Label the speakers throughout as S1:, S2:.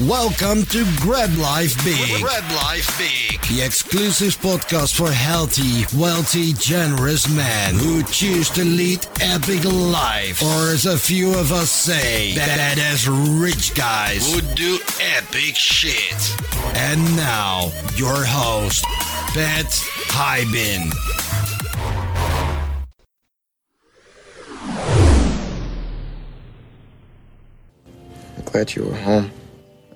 S1: Welcome to Grab Life Big.
S2: Grab Life Big.
S1: The exclusive podcast for healthy, wealthy, generous men who choose to lead epic life. Or as a few of us say, badass rich guys.
S2: Who do epic shit.
S1: And now, your host, Pat Hiban.
S3: I'm glad you were home.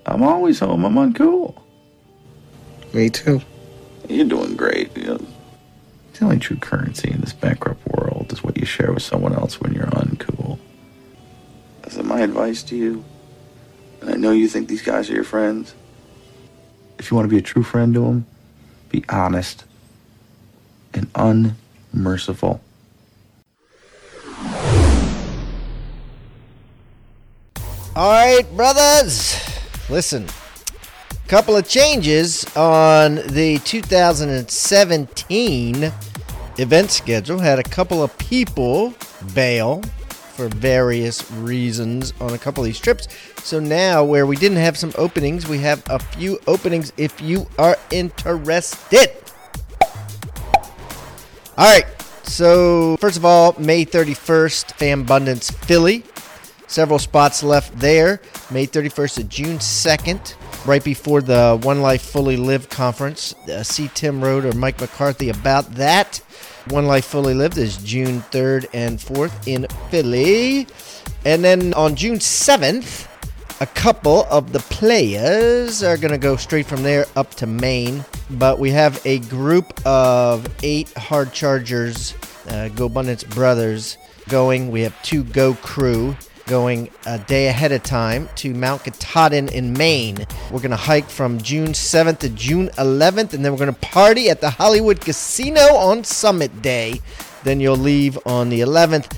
S4: I'm always home. I'm uncool.
S3: Me too.
S4: You're doing great. You know, the only true currency in this bankrupt world is what you share with someone else when you're uncool. So my advice to you, and I know you think these guys are your friends. If you want to be a true friend to them, be honest and unmerciful.
S5: All right, brothers. Listen, couple of changes on the 2017 event schedule. Had a couple of people bail for various reasons on a couple of these trips. So now, where we didn't have some openings, we have a few openings if you are interested. All right. So, first of all, May 31st, FamBundance Philly. Several spots left there. May 31st to June 2nd, right before the One Life Fully Live conference. Uh, see Tim Rhode or Mike McCarthy about that. One Life Fully Lived is June 3rd and 4th in Philly. And then on June 7th, a couple of the players are going to go straight from there up to Maine. But we have a group of eight hard chargers, uh, GoBundance Brothers, going. We have two Go Crew going a day ahead of time to Mount Katahdin in Maine. We're going to hike from June 7th to June 11th, and then we're going to party at the Hollywood Casino on Summit Day. Then you'll leave on the 11th.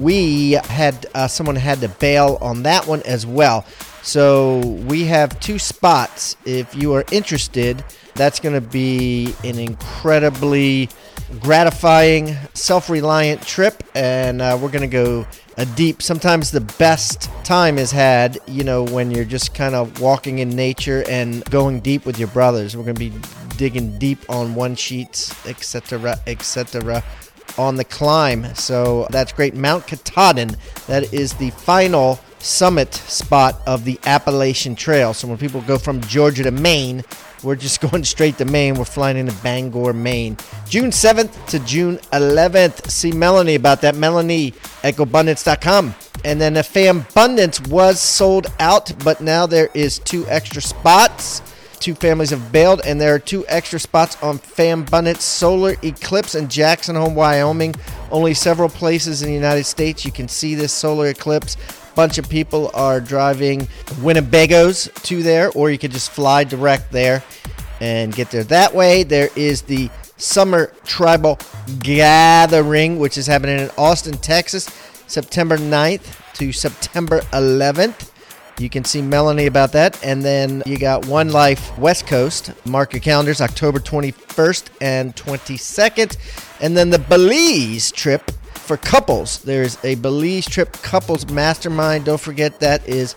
S5: We had uh, someone had to bail on that one as well. So we have two spots. If you are interested, that's going to be an incredibly gratifying, self reliant trip, and uh, we're going to go a deep. Sometimes the best time is had, you know, when you're just kind of walking in nature and going deep with your brothers. We're going to be digging deep on one sheets, etc., etc., on the climb. So that's great. Mount Katahdin, that is the final summit spot of the Appalachian Trail. So when people go from Georgia to Maine, we're just going straight to Maine. We're flying into Bangor, Maine. June 7th to June 11th. See Melanie about that. Melanie at GoBundance.com. And then the Abundance was sold out, but now there is two extra spots. Two families have bailed, and there are two extra spots on Abundance Solar Eclipse in Jackson Hole, Wyoming. Only several places in the United States you can see this solar eclipse bunch of people are driving Winnebagos to there, or you could just fly direct there and get there that way. There is the Summer Tribal Gathering, which is happening in Austin, Texas, September 9th to September 11th. You can see Melanie about that. And then you got One Life West Coast. Mark your calendars, October 21st and 22nd. And then the Belize trip for couples. There's a Belize trip couples mastermind. Don't forget that is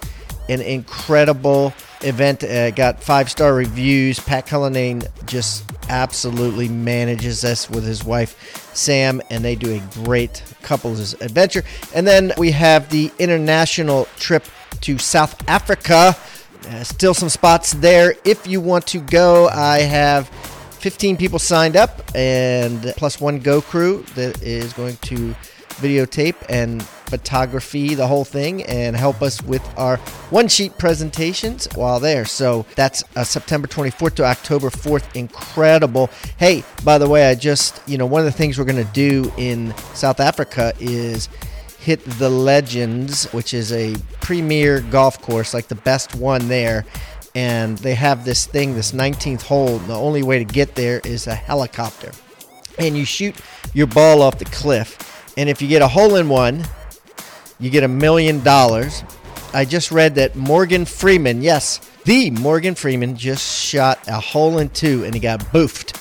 S5: an incredible event. Uh, got five star reviews. Pat Cullinane just absolutely manages this with his wife Sam, and they do a great couples adventure. And then we have the international trip to South Africa. Uh, still some spots there if you want to go. I have 15 people signed up, and plus one Go crew that is going to videotape and photography the whole thing and help us with our one sheet presentations while there. So that's uh, September 24th to October 4th. Incredible. Hey, by the way, I just, you know, one of the things we're going to do in South Africa is hit the Legends, which is a premier golf course, like the best one there and they have this thing, this 19th hole. The only way to get there is a helicopter. And you shoot your ball off the cliff. And if you get a hole in one, you get a million dollars. I just read that Morgan Freeman, yes, the Morgan Freeman, just shot a hole in two and he got boofed.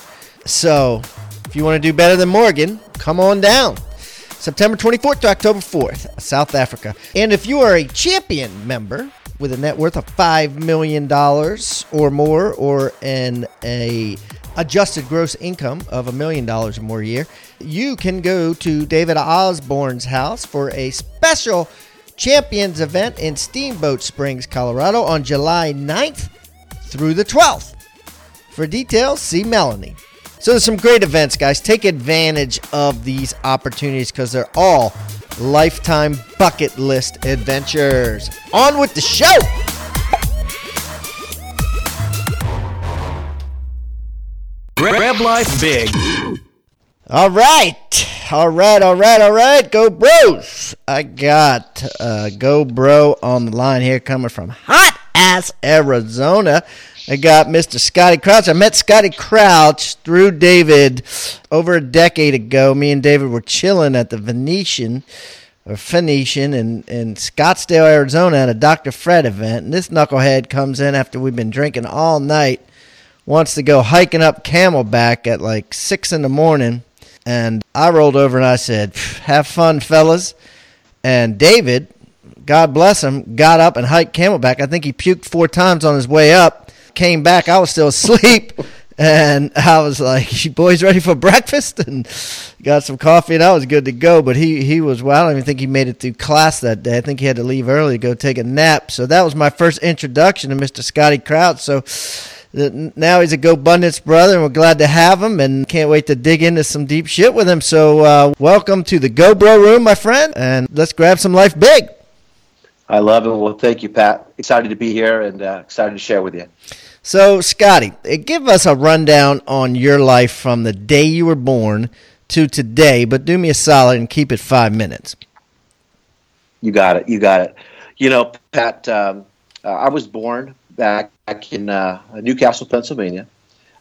S5: So if you want to do better than Morgan, come on down. September 24th to October 4th, South Africa. And if you are a champion member, with a net worth of $5 million or more or an a adjusted gross income of a million dollars or more a year, you can go to David Osborne's house for a special Champions event in Steamboat Springs, Colorado on July 9th through the 12th. For details, see Melanie. So there's some great events, guys. Take advantage of these opportunities because they're all lifetime bucket list adventures. On with the show!
S6: Grab life big.
S5: All right. All right, all right, all right. Go Bros. I got uh, Go Bro on the line here coming from hot ass Arizona. I got Mr. Scotty Crouch. I met Scotty Crouch through David over a decade ago. Me and David were chilling at the Venetian or Phoenician in, in Scottsdale, Arizona at a Dr. Fred event. And this knucklehead comes in after we've been drinking all night, wants to go hiking up Camelback at like 6 in the morning. And I rolled over and I said, Have fun, fellas. And David, God bless him, got up and hiked Camelback. I think he puked four times on his way up. Came back, I was still asleep. And I was like, "You boys ready for breakfast?" And got some coffee, and I was good to go. But he he was well. I don't even think he made it through class that day. I think he had to leave early to go take a nap. So that was my first introduction to Mr. Scotty Crouch. So now he's a GoBundance brother, and we're glad to have him, and can't wait to dig into some deep shit with him. So uh, welcome to the GoBro room, my friend, and let's grab some life big.
S7: I love it. Well, thank you, Pat. Excited to be here and uh, excited to share with you.
S5: So, Scotty, eh, give us a rundown on your life from the day you were born to today, but do me a solid and keep it five minutes.
S7: You got it. You got it. You know, Pat, um, uh, I was born back, back in uh, New Castle, Pennsylvania.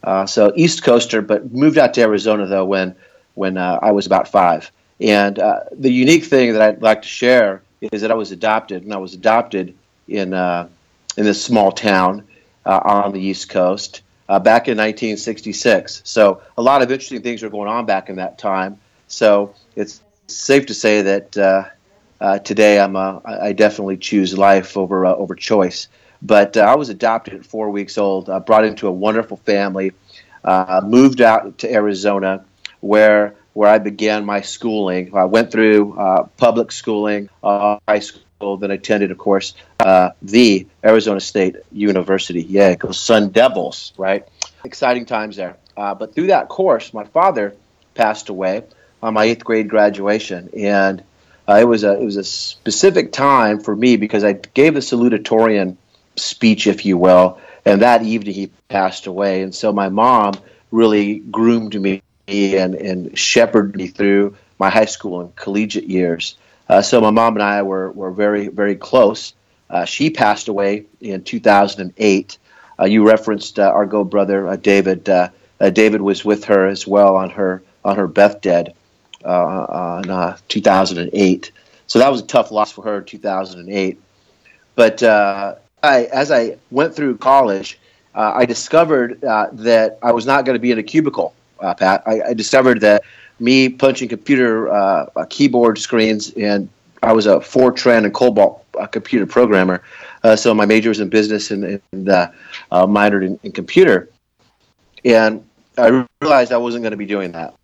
S7: Uh, so East Coaster, but moved out to Arizona though when when uh, I was about five. And uh, the unique thing that I'd like to share is that I was adopted, and I was adopted in uh, in this small town uh, on the East Coast uh, back in 1966. So a lot of interesting things were going on back in that time. So it's safe to say that uh, uh today I'm a, I definitely choose life over uh, over choice. But uh, I was adopted at four weeks old, brought into a wonderful family, moved out to Arizona, where where I began my schooling. I went through public schooling, high school then attended, of course, uh, the Arizona State University. Yeah, it goes Sun Devils, right? Exciting times there. Uh, but through that course, my father passed away on my eighth grade graduation, and uh, it was a it was a specific time for me because I gave the salutatorian speech, if you will, and that evening he passed away, and so my mom really groomed me and and shepherded me through my high school and collegiate years. Uh, so my mom and I were, were very, very close. Uh, she passed away in 2008. Uh, you referenced uh, our go brother uh, David. Uh, David was with her as well on her on her deathbed in 2008. So that was a tough loss for her in 2008. But I, as I went through college, I discovered that I was not going to be in a cubicle. Pat, I, I discovered that me punching computer uh, keyboard screens, and I was a Fortran and COBOL uh, computer programmer. Uh, so my major was in business and, and uh, uh, minored in, in, computer. And I realized I wasn't going to be doing that.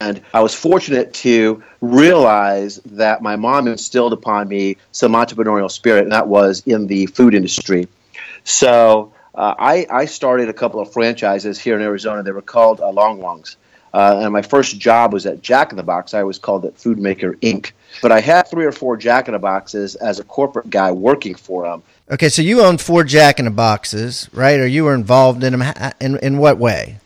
S7: And I was fortunate to realize that my mom instilled upon me some entrepreneurial spirit, and that was in the food industry. So uh, I, I, started a couple of franchises here in Arizona. They were called uh, Long Longs. Uh, and my first job was at Jack in the Box. I always called it Foodmaker Inc. But I had three or four Jack in the Boxes as a corporate guy working for them.
S5: Okay, so you owned four Jack in the Boxes, right? Or you were involved in them? In, in what way?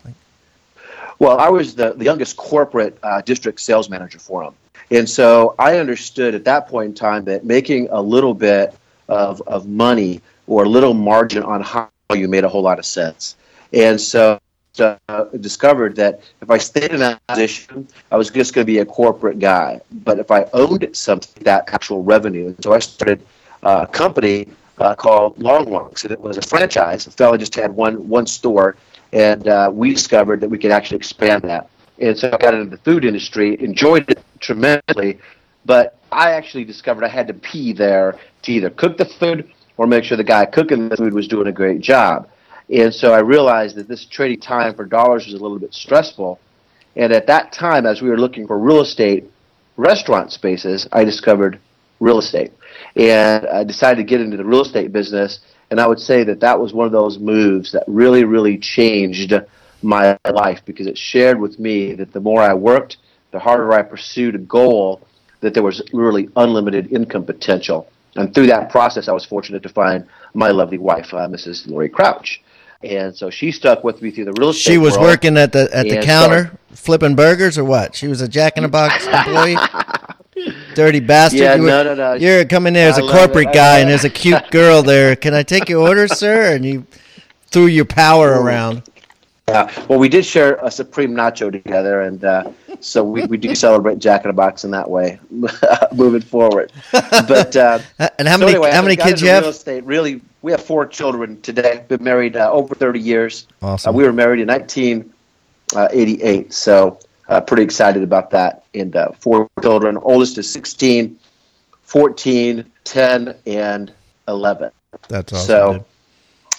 S7: Well, I was the, the youngest corporate uh, district sales manager for them. And so I understood at that point in time that making a little bit of, of money or a little margin on how you made a whole lot of sense. And so uh, discovered that if I stayed in that position, I was just going to be a corporate guy. But if I owned something, that actual revenue, so I started a company uh, called Long Longs, and it was a franchise. The fellow just had one one store, and uh, we discovered that we could actually expand that. And so I got into the food industry, enjoyed it tremendously, but I actually discovered I had to pee there to either cook the food or make sure the guy cooking the food was doing a great job. And so I realized that this trading time for dollars was a little bit stressful. And at that time, as we were looking for real estate restaurant spaces, I discovered real estate. And I decided to get into the real estate business. And I would say that that was one of those moves that really, really changed my life because it shared with me that the more I worked, the harder I pursued a goal, that there was really unlimited income potential. And through that process, I was fortunate to find my lovely wife, uh, Mrs. Lori Crouch. And so she stuck with me through the real estate.
S5: She was
S7: world.
S5: working at the at the counter flipping burgers or what? She was a Jack in the Box employee. Dirty bastard!
S7: Yeah,
S5: you were,
S7: no, no, no.
S5: You're coming there as
S7: I
S5: a corporate guy, and there's a cute girl there. Can I take your order, sir? And you threw your power around.
S7: Yeah. Well, we did share a Supreme Nacho together, and uh, so we, we do celebrate Jack in the Box in that way, moving forward. But uh,
S5: And how
S7: so
S5: many
S7: anyway,
S5: how many kids you have?
S7: Real estate. Really, we have four children today. Been married uh, over 30 years.
S5: Awesome.
S7: Uh, we were married in 1988, so uh, pretty excited about that. And uh, four children. Oldest is 16, 14, 10, and 11.
S5: That's awesome.
S7: So,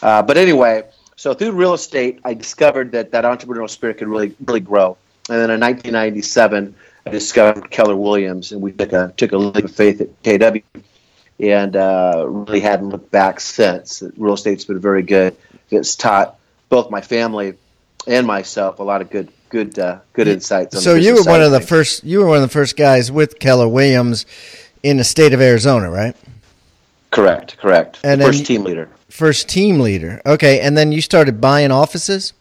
S7: uh, but anyway, so through real estate, I discovered that that entrepreneurial spirit could really, really grow. And then in 1997, I discovered Keller Williams, and we took a took a leap of faith at KW, and uh, really hadn't looked back since. Real estate's been very good. It's taught both my family and myself a lot of good, good, uh, good insights. On
S5: So you were one of the
S7: things.
S5: first. You were one of the first guys with Keller Williams in the state of Arizona, right?
S7: Correct, correct.
S5: And
S7: the first
S5: you-
S7: team leader.
S5: First team leader. Okay, and then you started buying offices.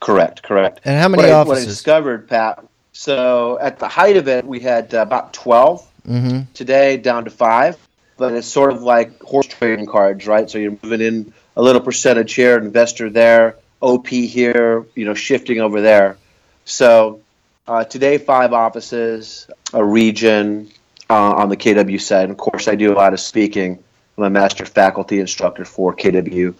S7: Correct, correct.
S5: And how many
S7: what I, What I discovered, Pat. So at the height of it, we had uh, about 12
S5: Mm-hmm.
S7: Today, down to five. But it's sort of like horse trading cards, right? So you're moving in a little percentage here, investor there, OP here, you know, shifting over there. So uh, today, five offices, a region uh, on the KW side. And of course, I do a lot of speaking. I'm a master faculty instructor for KW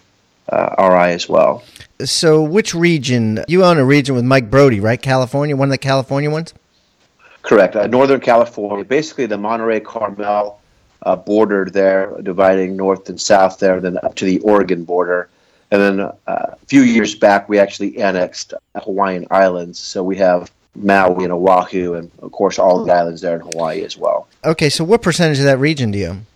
S7: uh, RI as well.
S5: So which region? You own a region with Mike Brody, right? California, one of the California ones.
S7: Correct. Uh, Northern California, basically the Monterey Carmel uh, border there, dividing north and south there, then up to the Oregon border. And then uh, a few years back, we actually annexed Hawaiian Islands. So we have Maui and Oahu, and of course, all the islands there in Hawaii as well.
S5: Okay, so what percentage of that region do you own?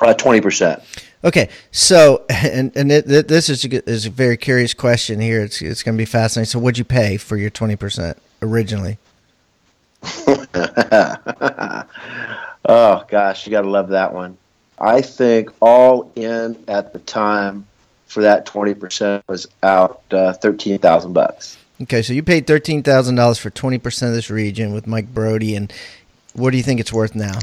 S7: Uh, 20%.
S5: Okay, so and and it, th- this is a, is a very curious question here. It's it's going to be fascinating. So, what'd you pay for your twenty percent originally?
S7: oh, gosh, you got to love that one. I think all in at the time for that 20% was out uh, 13000 bucks.
S5: Okay, so you paid thirteen thousand dollars for twenty percent of this region with Mike Brody, and what do you think it's worth now?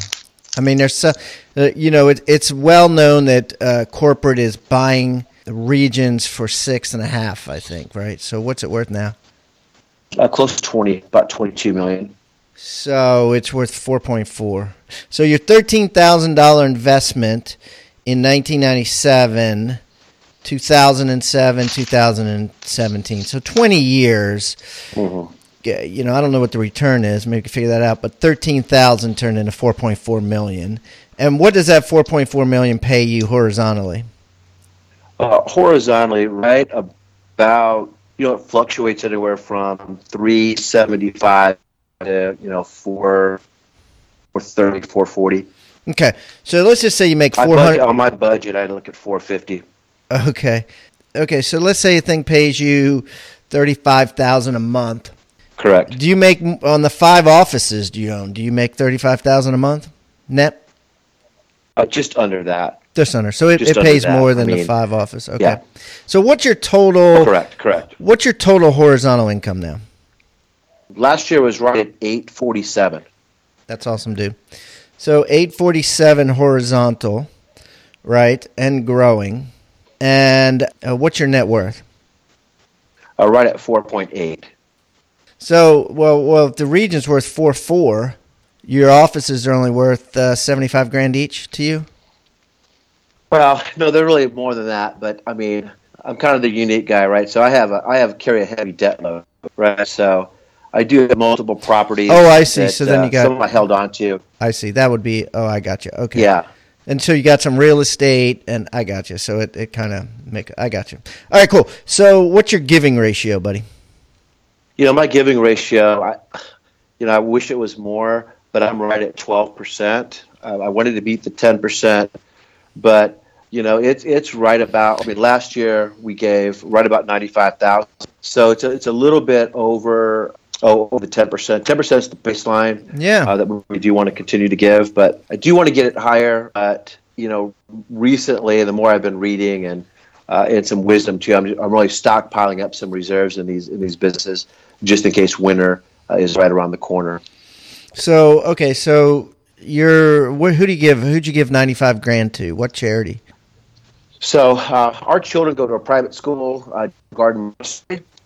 S5: I mean, there's so, uh, you know, it, it's well known that uh, corporate is buying the regions for six and a half. I think, right? So, what's it worth now?
S7: Uh, close to 20, about 22 million.
S5: So it's worth four point four. So your thirteen thousand dollar investment in nineteen ninety seven, two thousand and seven, two thousand and seventeen. So twenty years. Yeah, You know, I don't know what the return is. Maybe you can figure that out. But thirteen thousand turned into four point four million. And what does that four point four million pay you horizontally?
S7: Uh, horizontally, right about, you know, it fluctuates anywhere from 375 to, you know, 4, 430, 440.
S5: Okay, so let's just say you make four hundred.
S7: on my budget, I look at 450.
S5: Okay. Okay, so let's say a thing pays you thirty-five thousand a month.
S7: Correct.
S5: Do you make on the five offices do you own? Do you make thirty-five thousand a month net?
S7: Uh, just under that.
S5: Just under. So it,
S7: Just
S5: it pays more
S7: I
S5: than the five office. Okay.
S7: yeah.
S5: So what's your total?
S7: Correct, correct.
S5: What's your total horizontal income now?
S7: Last year was right at 847.
S5: That's awesome, dude. So eight forty-seven horizontal, right, and growing. And uh, what's your net worth?
S7: Uh, right at 4.8.
S5: So, well, well, if the region's worth four four, your offices are only worth uh, seventy five grand each to you.
S7: Well, no, they're really more than that. But I mean, I'm kind of the unique guy, right? So I have a, I have carry a heavy debt load, right? So I do have multiple properties.
S5: Oh, I see.
S7: that,
S5: So then
S7: uh,
S5: you got-
S7: some I held on to.
S5: I see. That would be. Oh, I got you. Okay.
S7: Yeah,
S5: And so you got some real estate, and I got you. So it, it kind of make I got you. All right, cool. So what's your giving ratio, buddy?
S7: You know, my giving ratio, I, you know, I wish it was more, but I'm right at 12%. Uh, I wanted to beat the 10%, but you know, it's it's right about. I mean, last year we gave right about 95,000, so it's a, it's a little bit over oh over 10%. 10% is the baseline.
S5: Yeah,
S7: uh, that we do want to continue to give, but I do want to get it higher. But you know, recently, the more I've been reading and uh, and some wisdom too. I'm, I'm really stockpiling up some reserves in these in these businesses just in case winter uh, is right around the corner.
S5: So okay, so you're who do you give? Who'd you give ninety five grand to? What charity?
S7: So uh, our children go to a private school, uh, Garden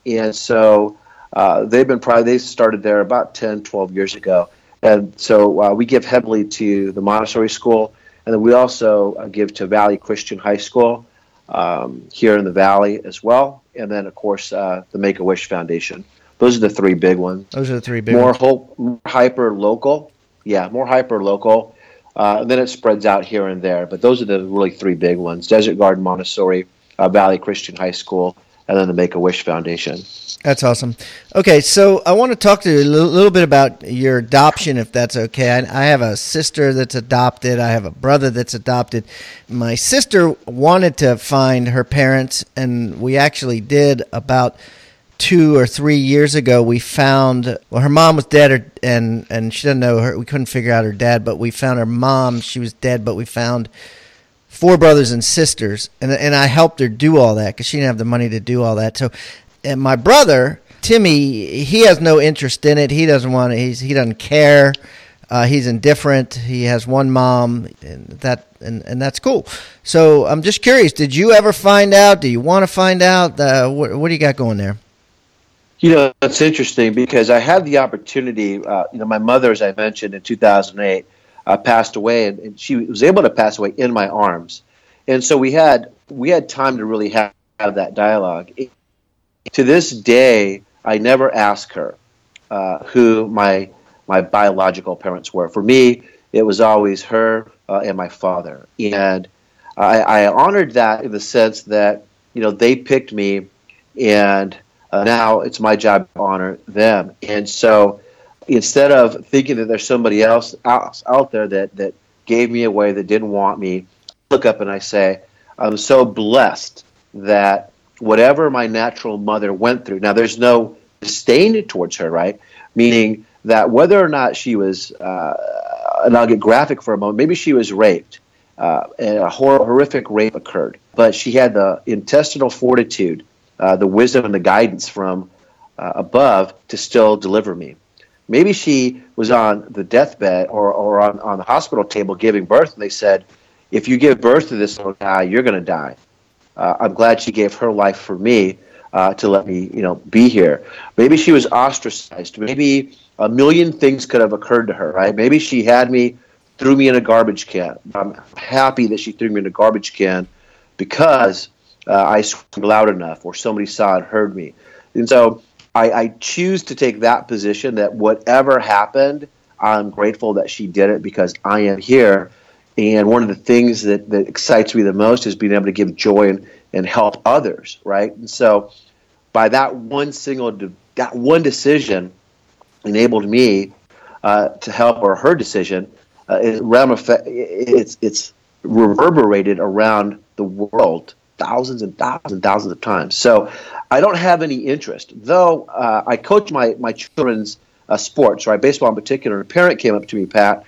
S7: and so uh, they've been probably they started there about 10, 12 years ago, and so uh, we give heavily to the Montessori school, and then we also uh, give to Valley Christian High School um, here in the Valley as well, and then of course uh, the Make a Wish Foundation. Those are the three big ones.
S5: Those are the three big.
S7: More
S5: ones.
S7: more hyper local. Yeah, more hyper local. Uh, and then it spreads out here and there. But those are the really three big ones Desert Garden Montessori, uh, Valley Christian High School, and then the Make a Wish Foundation.
S5: That's awesome. Okay, so I want to talk to you a little, little bit about your adoption, if that's okay. I, I, have a sister that's adopted. I have a brother that's adopted. My sister wanted to find her parents, and we actually did about two or three years ago, we found well, her mom was dead, and and she didn't know her. We couldn't figure out her dad, but we found her mom. She was dead, but we found four brothers and sisters, and and I helped her do all that because she didn't have the money to do all that. So, and my brother Timmy, he has no interest in it. He doesn't want. He's he doesn't care. Uh, he's indifferent. He has one mom, and that and, and that's cool. So I'm just curious. Did you ever find out? Do you want to find out? Uh, what, what do you got going there?
S7: You know, it's interesting because I had the opportunity. Uh, you know, my mother, as I mentioned, in 2008, uh, passed away, and, and, she was able to pass away in my arms, and so we had we had time to really have, have that dialogue. It, to this day, I never ask her uh, who my my biological parents were. For me, it was always her uh, and my father, and I, I honored that in the sense that you know they picked me, and uh, now it's my job to honor them. And so instead of thinking that there's somebody else out, out there that, that gave me away, that didn't want me, I look up and I say, I'm so blessed that whatever my natural mother went through, now there's no disdain towards her, right? Meaning that whether or not she was, uh, and I'll get graphic for a moment, maybe she was raped. Uh, and a hor- horrific rape occurred, but she had the intestinal fortitude uh, the wisdom and the guidance from uh, above to still deliver me. Maybe she was on the deathbed or, or on, on the hospital table giving birth, and they said, if you give birth to this little guy, you're going to die. Uh, I'm glad she gave her life for me uh, to let me, you know, be here. Maybe she was ostracized. Maybe a million things could have occurred to her, right? Maybe she had me, threw me in a garbage can. I'm happy that she threw me in a garbage can because uh, I screamed loud enough or somebody saw and heard me. And so I, I choose to take that position that whatever happened, I'm grateful that she did it because I am here. And one of the things that, that excites me the most is being able to give joy and, and help others, right? And so by that one single, de- that one decision enabled me uh, to help, or her decision, uh, it it's, it's reverberated around the world thousands and thousands and thousands of times. So I don't have any interest, though uh, I coach my, my children's uh, sports, right? Baseball in particular. And a parent came up to me, Pat,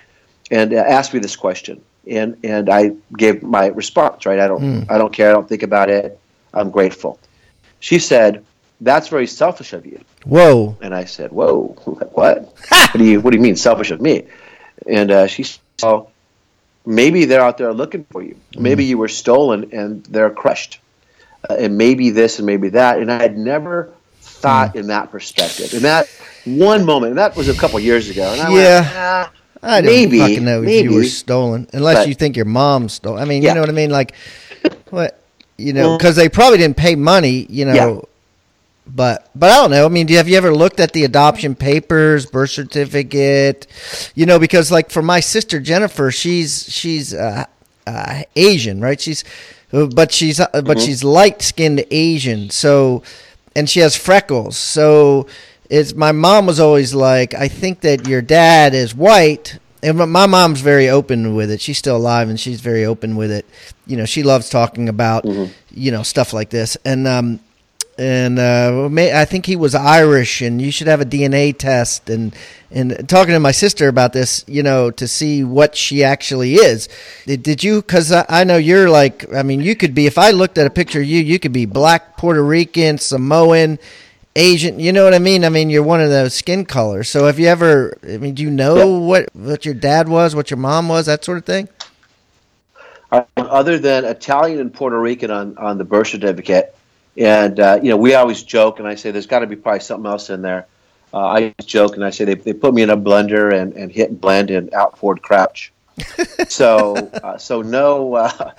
S7: and uh, asked me this question. And, and I gave my response, right? I don't, mm. I don't care. I don't think about it. I'm grateful. She said, that's very selfish of you.
S5: Whoa.
S7: And I said, whoa, what? what do you, what do you mean selfish of me? And uh, she said, well, maybe they're out there looking for you. Maybe mm. you were stolen and they're crushed. Uh, and maybe this and maybe that. And I had never thought mm. in that perspective. In that one moment, and that was a couple years ago. And I
S5: yeah.
S7: Went, ah,
S5: I don't
S7: maybe,
S5: fucking know
S7: maybe.
S5: if you were stolen, unless
S7: But-
S5: you think your mom stole. I mean,
S7: Yeah.
S5: you know what I mean? Like, what? You know, because they probably didn't pay money. You know. But but I don't know. I mean, do you, have you ever looked at the adoption papers, birth certificate? You know, because like for my sister Jennifer, she's she's uh, uh, Asian, right? She's, but she's uh, but she's light skinned Asian. So, and she has freckles. So, it's my mom was always like, I think that your dad is white. And my- my mom's very open with it. She's still alive, and she's very open with it. You know, she loves talking about, you know, stuff like this. And um, and uh, I think he was Irish, and you should have a DNA test. And and talking to my sister about this, you know, to see what she actually is. Did, did you? Because I, I know you're like, I mean, you could be. If I looked at a picture of you, you could be black, Puerto Rican, Samoan. Asian, you know what I mean? I mean, you're one of those skin colors. So, have you ever? I mean, do you know what what your dad was, what your mom was, that sort of thing?
S7: Uh, other than Italian and Puerto Rican on, on the birth certificate. And, uh, you know, we always joke, and I say there's got to be probably something else in there. Uh, I joke and I say they, they put me in a blender and, and hit and blend and out poured crouch. so, uh, so no, uh,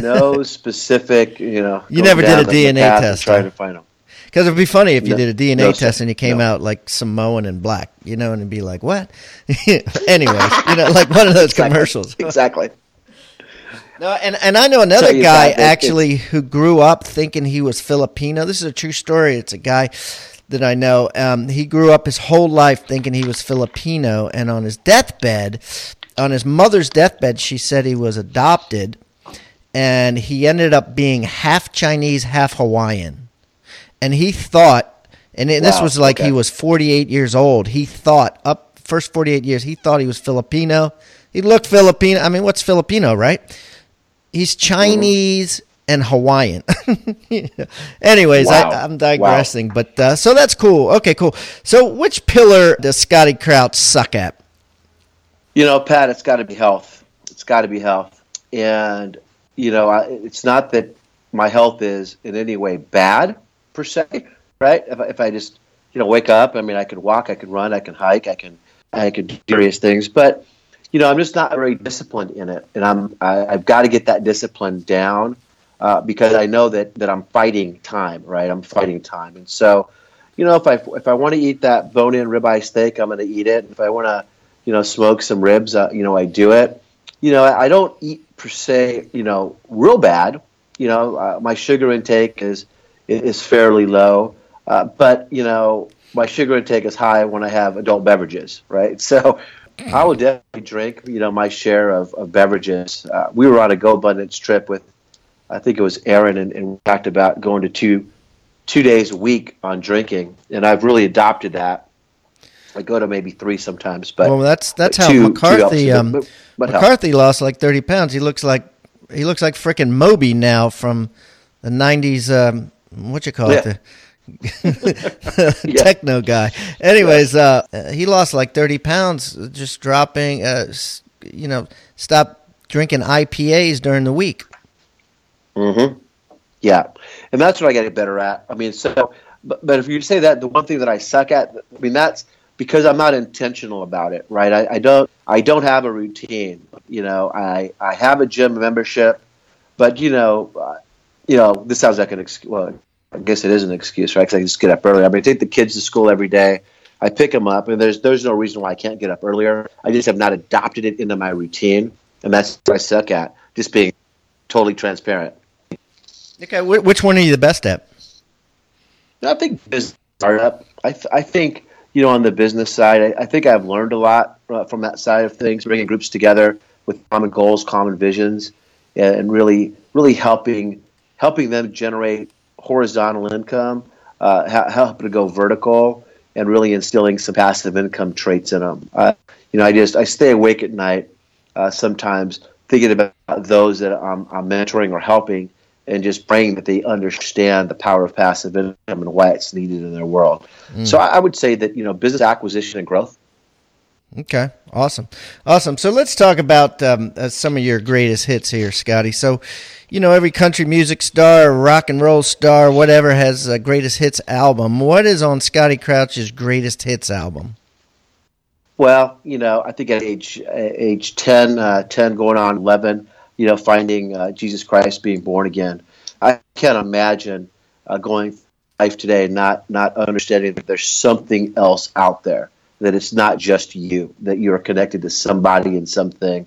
S7: no specific, you know.
S5: You never did a DNA test,
S7: Trying to find them.
S5: Because it'd be funny if you
S7: No-
S5: did a DNA
S7: no,
S5: test and you came
S7: No.
S5: out like Samoan and black, you know, and it'd be like, what? Anyways, you know, like one of those commercials.
S7: Exactly.
S5: No, and, and I know another guy actually who grew up thinking he was Filipino. This is a true story. It's a guy that I know. Um, he grew up his whole life thinking he was Filipino, and on his deathbed, on his mother's deathbed, she said he was adopted, and he ended up being half Chinese, half Hawaiian. And he thought, and this was like he was 48 years old. He thought up first 48 years, he thought he was Filipino. He looked Filipino. I mean, what's Filipino, right? He's Chinese and Hawaiian. Anyways,
S7: Wow.
S5: I, I'm digressing, but uh, so that's cool. Okay, cool. So, which pillar does Scotty Crouch suck at?
S7: You know, Pat, it's got to be health. It's got to be health. And, you know, I, it's not that my health is in any way bad, per se, right? If I, if I just, you know, wake up, I mean, I can walk, I can run, I can hike, I can, I can do various things. But, you know, I'm just not very disciplined in it. And I'm, I, I've got to get that discipline down uh, because I know that, that I'm fighting time, right? I'm fighting time. And so, you know, if I, if I want to eat that bone-in ribeye steak, I'm going to eat it. If I want to, you know, smoke some ribs, uh, you know, I do it. You know, I I don't eat per se, you know, real bad. You know, uh, my sugar intake is is fairly low, uh, but you know, my sugar intake is high when I have adult beverages, right? So, I would definitely drink, you know, my share of, of beverages. Uh, we were on a GoBundance trip with, I think it was Aaron, and, and we talked about going to two two days a week on drinking, and I've really adopted that. I go to maybe three sometimes, but
S5: well, that's that's how
S7: two- two
S5: McCarthy
S7: helps,
S5: um,
S7: but- but help.
S5: McCarthy lost like 30 pounds. He looks like he looks like frickin' Moby now from the 90s. Um, what you call
S7: Yeah.
S5: it? The
S7: Yeah.
S5: techno guy. Anyways, uh, he lost like 30 pounds just dropping. Uh, you know, stop drinking IPAs during the week.
S7: Mm-hmm. Yeah, and that's what I got to get better at. I mean, so, but, but if you say that, the one thing that I suck at, I mean, that's because I'm not intentional about it, right? I, I don't, I don't have a routine. You know, I, I have a gym membership, but you know, uh, you know, this sounds like an excuse. Well, I guess it is an excuse, right? Because I just get up early. I mean, I take the kids to school every day. I pick them up, and there's there's no reason why I can't get up earlier. I just have not adopted it into my routine, and that's what I suck at. Just being totally transparent.
S5: Okay, which one are you the best at?
S7: I think business startup. I, th- I think you know on the business side, I, I think I've learned a lot uh, from that side of things, bringing groups together with common goals, common visions, and, and really, really helping helping them generate horizontal income, uh, ha- helping to go vertical, and really instilling some passive income traits in them. Uh, you know, I just I stay awake at night uh, sometimes thinking about those that I'm, I'm mentoring or helping and just praying that they understand the power of passive income and why it's needed in their world. So I, I would say that you know business acquisition and growth.
S5: Okay, awesome, awesome. So let's talk about um, uh, some of your greatest hits here, Scotty. So, you know, every country music star, rock and roll star, whatever has a greatest hits album. What is on Scotty Crouch's greatest hits album?
S7: Well, you know, I think at age uh, age 10, uh, 10 going on 11, you know, finding uh, Jesus Christ being born again. I can't imagine uh, going life today not not understanding that there's something else out there, that it's not just you, that you are connected to somebody and something.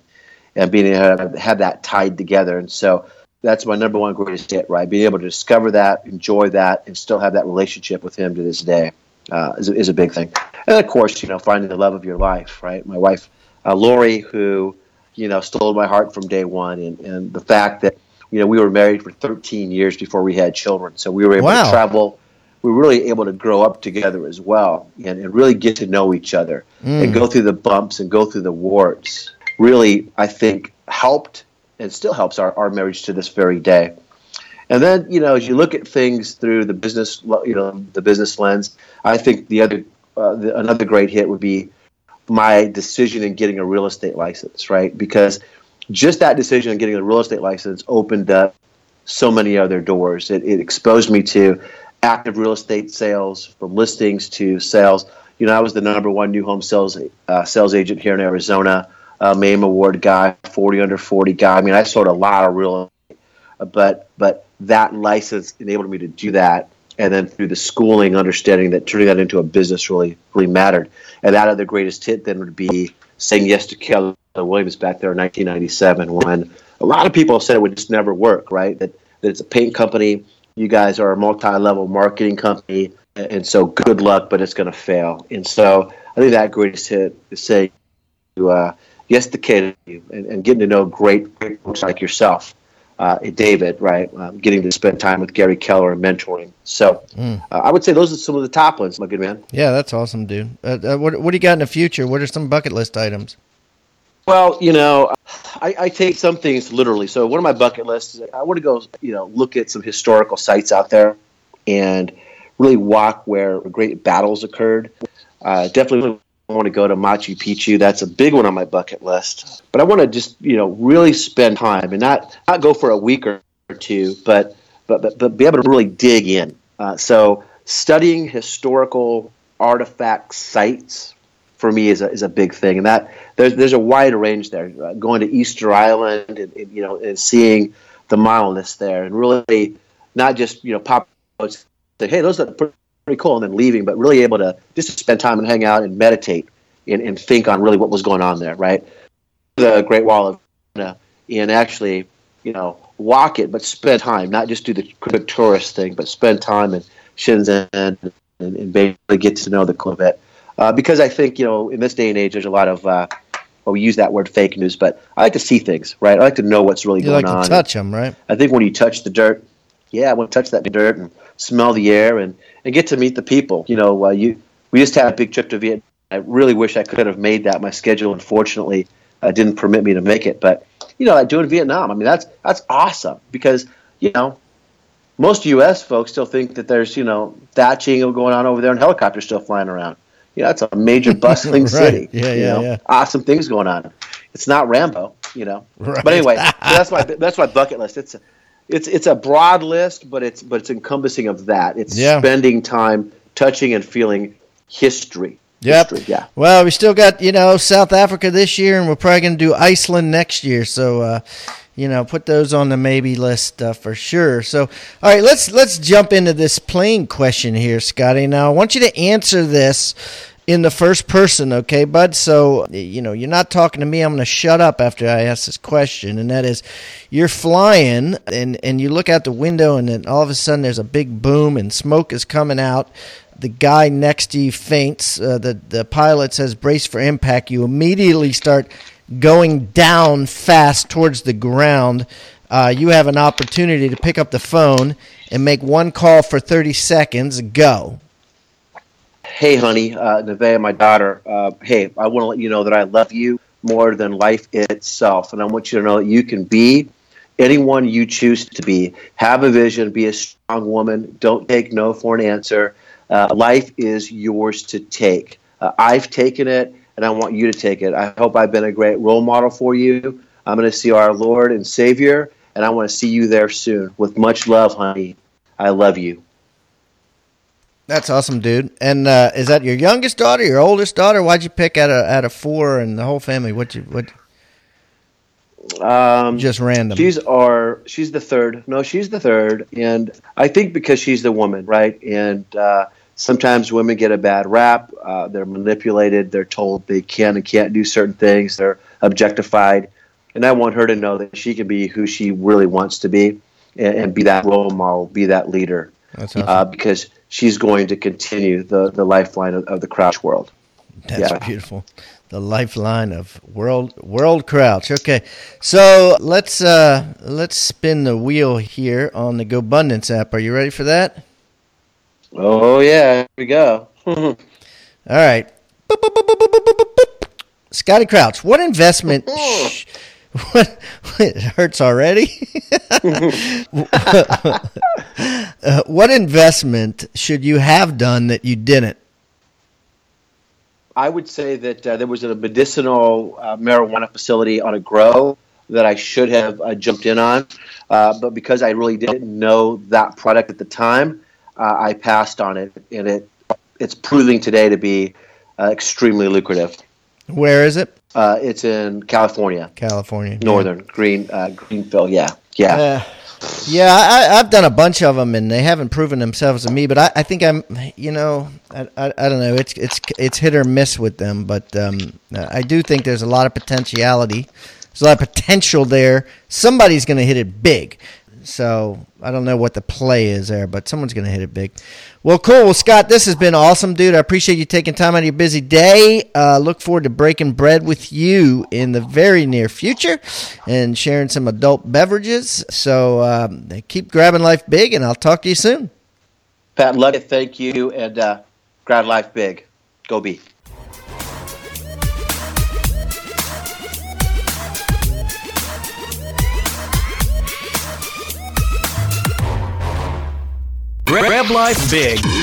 S7: and being able to have that tied together. And so that's my number one greatest hit, right? Being able to discover that, enjoy that, and still have that relationship with him to this day uh, is, is a big thing. And of course, you know, finding the love of your life, right? My wife, uh, Lori, who, you know, stole my heart from day one, and, and the fact that, you know, we were married for 13 years before we had children. So we were able
S5: Wow.
S7: to travel. We were really able to grow up together as well and, and really get to know each other and go through the bumps and go through the warts. Really, I think, helped and still helps our, our marriage to this very day. And then, you know, as you look at things through the business, you know, the business lens, I think the other, uh, the, another great hit would be my decision in getting a real estate license, right? Because just that decision in getting a real estate license opened up so many other doors. It, it exposed me to active real estate sales, from listings to sales. You know, I was the number one new home sales uh, sales agent here in Arizona, uh, MAME award guy, 40 under 40 guy. I mean, I sold a lot of real estate, but but that license enabled me to do that. And then through the schooling, understanding that turning that into a business really really mattered. And that other greatest hit then would be saying yes to Keller Williams back there in 1997 when a lot of people said it would just never work, right? That, that it's a paint company, you guys are a multi-level marketing company, and so good luck, but it's going to fail. And so I think that greatest hit is saying uh, yes to Katie and, and getting to know great, great folks like yourself, uh, David, right? Um, getting to spend time with Gary Keller and mentoring. So uh, I would say those are some of the top ones, my good man.
S5: Yeah, that's awesome, dude. Uh, uh, what what do you got in the future? What are some bucket list items?
S7: Well, you know, I, I take some things literally. So one of my bucket lists, is I want to go, you know, look at some historical sites out there and really walk where great battles occurred. Uh, definitely want to go to Machu Picchu. That's a big one on my bucket list. But I want to just, you know, really spend time and not not go for a week or two, but but but, but be able to really dig in. Uh, so studying historical artifact sites for me is a, is a big thing, and that there's there's a wide range there. Uh, going to Easter Island, and, and, you know, and seeing the monoliths there, and really not just you know pop out say, hey, those are pretty cool, and then leaving, but really able to just spend time and hang out and meditate and, and think on really what was going on there, right? The Great Wall of China, and actually, you know, walk it, but spend time, not just do the quick tourist thing, but spend time in Shenzhen and, and basically get to know the Corvette. Uh, because I think, you know, in this day and age, there's a lot of, uh, well, we use that word fake news, but I like to see things, right? I like to know what's really
S5: You
S7: going
S5: like
S7: on.
S5: to touch them, right?
S7: I think when you touch the dirt, yeah, I want to touch that dirt and smell the air and, and get to meet the people. You know, uh, you we just had a big trip to Vietnam. I really wish I could have made that. My schedule, unfortunately, uh, didn't permit me to make it. But you know, like doing Vietnam, I mean, that's that's awesome because you know most U.S. folks still think that there's you know thatching going on over there and helicopters still flying around. You know, it's a major bustling
S5: Right.
S7: city.
S5: Yeah,
S7: you
S5: yeah,
S7: know?
S5: yeah.
S7: Awesome things going on. It's not Rambo, you know.
S5: Right.
S7: But anyway, so that's my that's my bucket list. It's a, it's it's a broad list, but it's but it's encompassing of that. It's
S5: Yeah.
S7: spending time touching and feeling history.
S5: Yep.
S7: History, yeah.
S5: Well, we still got you know South Africa this year, and we're probably going to do Iceland next year. So, uh, you know, put those on the maybe list uh, for sure. So, all right, let's let's jump into this plane question here, Scotty. Now, I want you to answer this in the first person, okay, bud? So, you know, you're not talking to me. I'm going to shut up after I ask this question, and that is, you're flying, and and you look out the window, and then all of a sudden there's a big boom, and smoke is coming out the guy next to you faints. Uh, the the pilot says brace for impact. You immediately start going down fast towards the ground. Uh, you have an opportunity to pick up the phone and make one call for 30 seconds. Go.
S7: Hey, honey, uh, Nevaeh, my daughter. Uh, hey, I want to let you know that I love you more than life itself, and I want you to know that you can be anyone you choose to be. Have a vision. Be a strong woman. Don't take no for an answer. Uh, life is yours to take. Uh, I've taken it, and I want you to take it. I hope I've been a great role model for you. I'm going to see our Lord and Savior, and I want to see you there soon. With much love, honey. I love you.
S5: That's awesome, dude. And uh, is that your youngest daughter, your oldest daughter? Why'd you pick out of out of four and the whole family? What you what?
S7: Um,
S5: Just random.
S7: She's our she's the third. No, she's the third, and I think because she's the woman, right? And uh, sometimes women get a bad rap. Uh, they're manipulated. They're told they can and can't do certain things. They're objectified. and I want her to know that she can be who she really wants to be, and, and be that role model, be that leader,
S5: That's awesome.
S7: uh, because she's going to continue the the lifeline of, of the crouch world.
S5: That's
S7: yeah.
S5: beautiful. The lifeline of world world crouch. Okay, so let's uh let's spin the wheel here on the GoBundance app. Are you ready for that?
S7: Oh yeah, here we go.
S5: All right. Boop, boop, boop. Scotty Crouch, what investment? sh- what it hurts already? Uh, what investment should you have done that you didn't?
S7: I would say that uh, there was a medicinal uh, marijuana facility on a grow that I should have uh, jumped in on, uh, but because I really didn't know that product at the time, uh, I passed on it, and it it's proving today to be uh, extremely lucrative.
S5: Where is it?
S7: Uh, it's in California,
S5: California.
S7: northern Green uh, Greenville. Yeah, yeah.
S5: Yeah, I, I've done a bunch of them, and they haven't proven themselves to me. But I, I think I'm, you know, I, I, I don't know. It's it's it's hit or miss with them, but um, I do think there's a lot of potentiality. There's a lot of potential there. Somebody's going to hit it big. So I don't know what the play is there, but someone's going to hit it big. Well, cool. Well, Scott, this has been awesome, dude. I appreciate you taking time out of your busy day. Uh, look forward to breaking bread with you in the very near future and sharing some adult beverages. So um, keep grabbing life big, and I'll talk to you soon.
S7: Pat, love it. Thank you, and uh, grab life big. Go be.
S6: Grab life big.